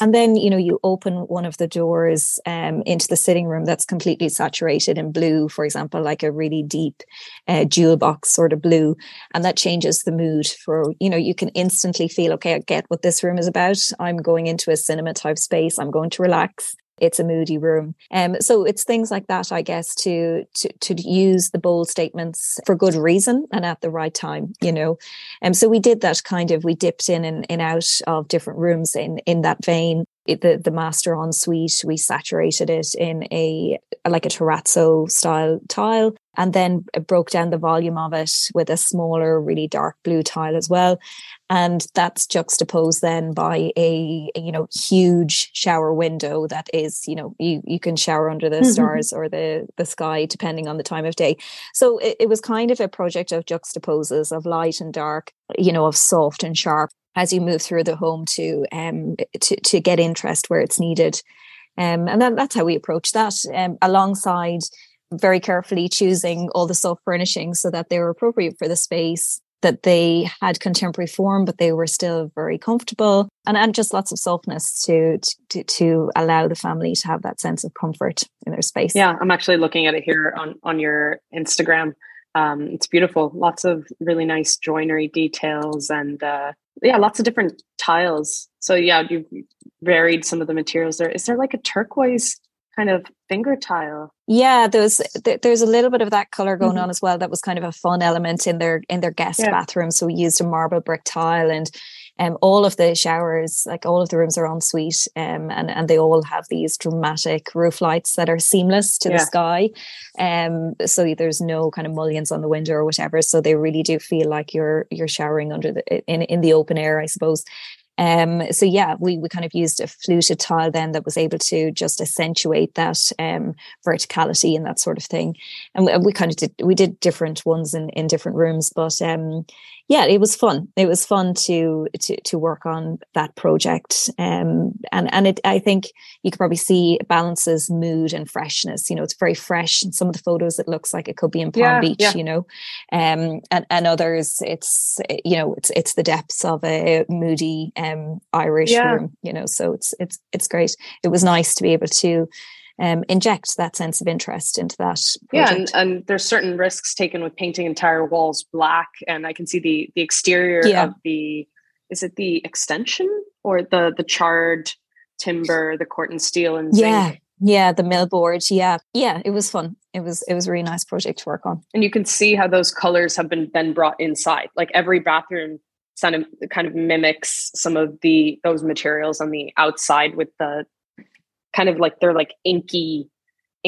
And then you know you open one of the doors um, into the sitting room that's completely saturated in blue, for example, like a really deep uh, jewel box sort of blue, and that changes the mood for you know you can instantly feel okay, I get what this room is about. I'm going into a cinema type space. I'm going to relax it's a moody room. Um, so it's things like that, I guess, to, to to use the bold statements for good reason and at the right time, you know. And um, so we did that kind of we dipped in and, and out of different rooms in in that vein the the master ensuite we saturated it in a like a terrazzo style tile and then broke down the volume of it with a smaller really dark blue tile as well. And that's juxtaposed then by a, a you know huge shower window that is you know you you can shower under the mm-hmm. stars or the the sky depending on the time of day. So it, it was kind of a project of juxtaposes of light and dark you know of soft and sharp as you move through the home to um to, to get interest where it's needed. Um and that, that's how we approach that um alongside very carefully choosing all the soft furnishings so that they were appropriate for the space that they had contemporary form but they were still very comfortable and, and just lots of softness to, to to allow the family to have that sense of comfort in their space. Yeah i'm actually looking at it here on on your instagram um, it's beautiful lots of really nice joinery details and uh, yeah, lots of different tiles. So yeah, you've varied some of the materials there. Is there like a turquoise kind of finger tile? Yeah, there's there's a little bit of that color going mm-hmm. on as well. That was kind of a fun element in their in their guest yeah. bathroom. So we used a marble brick tile and um, all of the showers, like all of the rooms are en suite, um, and and they all have these dramatic roof lights that are seamless to yeah. the sky. Um, so there's no kind of mullions on the window or whatever. So they really do feel like you're you're showering under the in in the open air, I suppose. Um, so yeah, we, we kind of used a fluted tile then that was able to just accentuate that um, verticality and that sort of thing. And we, we, kind of did we did different ones in, in different rooms, but um, yeah, it was fun. It was fun to to to work on that project, um, and and it. I think you could probably see balances mood and freshness. You know, it's very fresh. In some of the photos, it looks like it could be in Palm yeah, Beach. Yeah. You know, um, and and others, it's you know, it's it's the depths of a moody um Irish yeah. room. You know, so it's it's it's great. It was nice to be able to um, inject that sense of interest into that. Project. Yeah, and, and, there's certain risks taken with painting entire walls black, and I can see the the exterior yeah. of the is it the extension or the the charred timber, the Corten steel and zinc. yeah. Yeah, the millboard. Yeah, yeah, it was fun. It was it was a really nice project to work on. And you can see how those colors have been then brought inside. Like every bathroom kind of kind of mimics some of the those materials on the outside with the kind of like they're like inky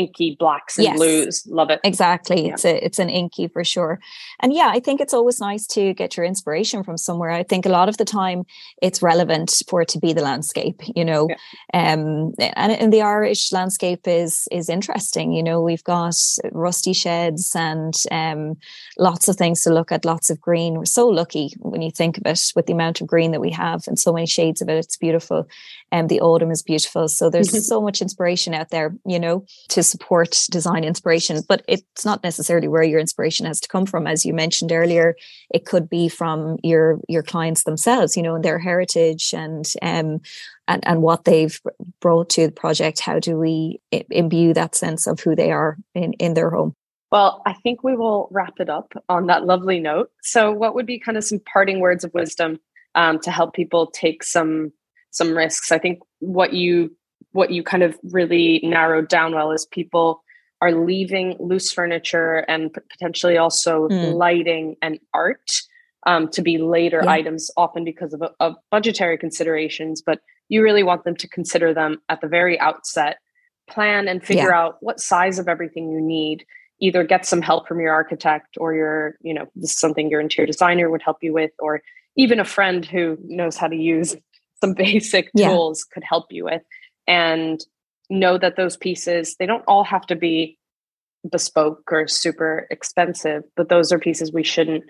inky blacks and yes, blues. Love it. Exactly. Yeah. It's a it's an inky for sure. And yeah, I think it's always nice to get your inspiration from somewhere. I think a lot of the time it's relevant for it to be the landscape, you know. Yeah. Um and, and the Irish landscape is is interesting. You know, we've got rusty sheds and um lots of things to look at, lots of green. We're so lucky when you think of it with the amount of green that we have and so many shades of it. It's beautiful. And um, the autumn is beautiful. So there's so much inspiration out there, you know, to support design inspiration but it's not necessarily where your inspiration has to come from as you mentioned earlier it could be from your your clients themselves you know and their heritage and um and, and what they've brought to the project how do we imbue that sense of who they are in in their home well, I think we will wrap it up on that lovely note. So, what would be kind of some parting words of wisdom um, to help people take some some risks? I think what you what you kind of really narrowed down well is people are leaving loose furniture and potentially also mm. lighting and art um, to be later yeah. items, often because of, of budgetary considerations. But you really want them to consider them at the very outset, plan and figure yeah. out what size of everything you need. Either get some help from your architect or your, you know, this is something your interior designer would help you with, or even a friend who knows how to use some basic yeah. tools could help you with and know that those pieces they don't all have to be bespoke or super expensive but those are pieces we shouldn't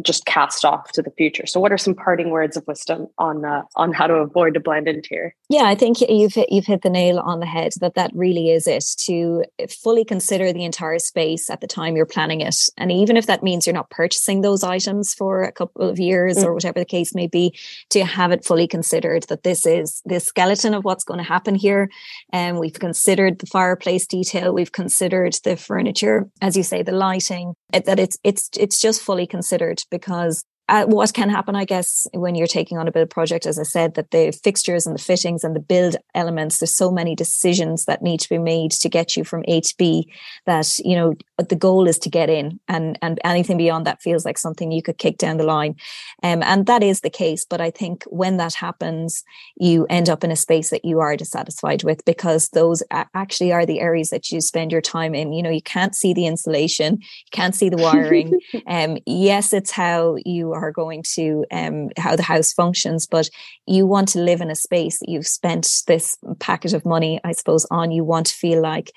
just cast off to the future. So, what are some parting words of wisdom on uh, on how to avoid a blind bland interior? Yeah, I think you've hit, you've hit the nail on the head. That that really is it. To fully consider the entire space at the time you're planning it, and even if that means you're not purchasing those items for a couple of years mm. or whatever the case may be, to have it fully considered that this is the skeleton of what's going to happen here, and we've considered the fireplace detail, we've considered the furniture, as you say, the lighting. That it's it's it's just fully considered because uh, what can happen, I guess, when you're taking on a of project, as I said, that the fixtures and the fittings and the build elements, there's so many decisions that need to be made to get you from A to B that, you know, the goal is to get in and, and anything beyond that feels like something you could kick down the line. Um, and that is the case. But I think when that happens, you end up in a space that you are dissatisfied with because those actually are the areas that you spend your time in. You know, you can't see the insulation, you can't see the wiring. um, yes, it's how you are going to um, how the house functions, but you want to live in a space that you've spent this packet of money, I suppose, on. You want to feel like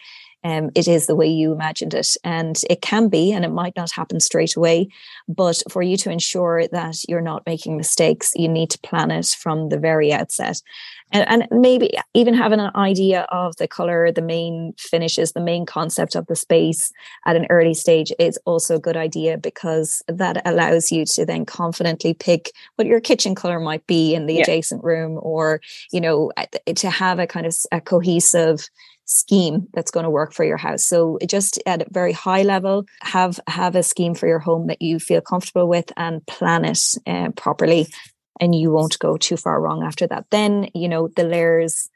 um, it is the way you imagined it. And it can be, and it might not happen straight away. But for you to ensure that you're not making mistakes, you need to plan it from the very outset. And, and maybe even having an idea of the color, the main finishes, the main concept of the space at an early stage is also a good idea because that allows you to then confidently pick what your kitchen color might be in the yeah. adjacent room or, you know, to have a kind of a cohesive scheme that's going to work for your house. So just at a very high level, have have a scheme for your home that you feel comfortable with and plan it uh, properly, and you won't go too far wrong after that. Then you know the layers.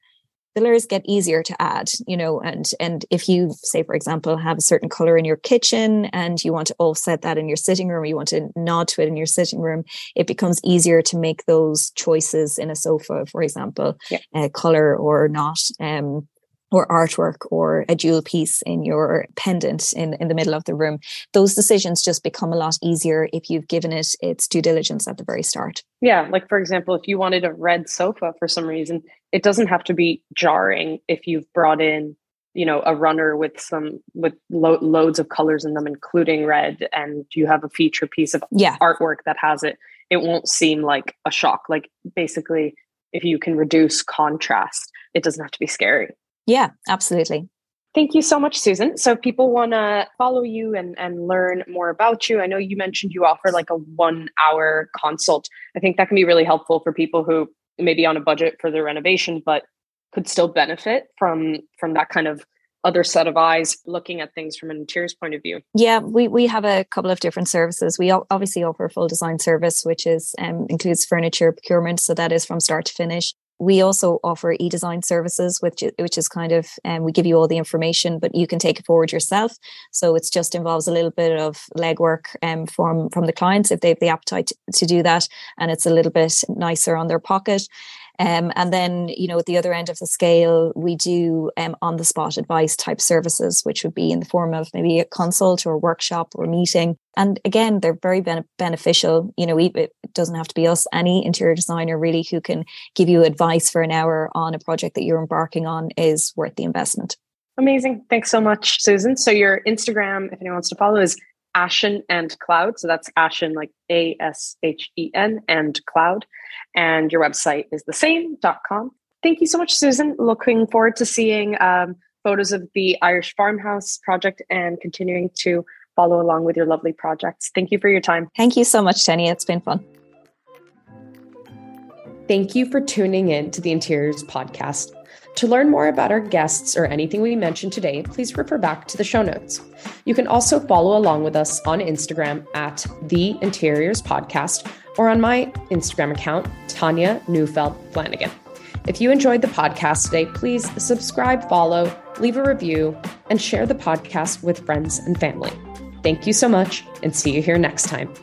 The layers get easier to add, you know, and and if you say, for example, have a certain color in your kitchen and you want to offset that in your sitting room, you want to nod to it in your sitting room, it becomes easier to make those choices in a sofa, for example, yeah. uh, color or not. Um, or artwork or a jewel piece in your pendant in, in the middle of the room. Those decisions just become a lot easier if you've given it its due diligence at the very start. Yeah. Like, for example, if you wanted a red sofa for some reason, it doesn't have to be jarring if you've brought in you know a runner with some with lo- loads of colors in them including red and you have a feature piece of yeah. artwork that has it it won't seem like a shock like basically if you can reduce contrast it doesn't have to be scary yeah, absolutely. Thank you so much, Susan. So, if people want to follow you and, and learn more about you, I know you mentioned you offer like a one hour consult. I think that can be really helpful for people who may be on a budget for their renovation, but could still benefit from from that kind of other set of eyes looking at things from an interiors point of view yeah we we have a couple of different services we obviously offer a full design service which is um, includes furniture procurement so that is from start to finish we also offer e-design services, which which is kind of um, we give you all the information, but you can take it forward yourself. So it just involves a little bit of legwork um, from from the clients if they have the appetite to do that, and it's a little bit nicer on their pocket. Um, and then, you know, at the other end of the scale, we do um, on the spot advice type services, which would be in the form of maybe a consult or a workshop or a meeting. And again, they're very ben- beneficial. You know, it doesn't have to be us, any interior designer really who can give you advice for an hour on a project that you're embarking on is worth the investment. Amazing. Thanks so much, Susan. So your Instagram, if anyone wants to follow, is Ashen and Cloud. So that's Ashen, like A S H E N, and Cloud. And your website is the same.com. Thank you so much, Susan. Looking forward to seeing um, photos of the Irish farmhouse project and continuing to follow along with your lovely projects. Thank you for your time. Thank you so much, Tenny. It's been fun. Thank you for tuning in to the Interiors podcast. To learn more about our guests or anything we mentioned today, please refer back to the show notes. You can also follow along with us on Instagram at the Interiors Podcast or on my Instagram account, Tanya Neufeld Flanagan. If you enjoyed the podcast today, please subscribe, follow, leave a review, and share the podcast with friends and family. Thank you so much, and see you here next time.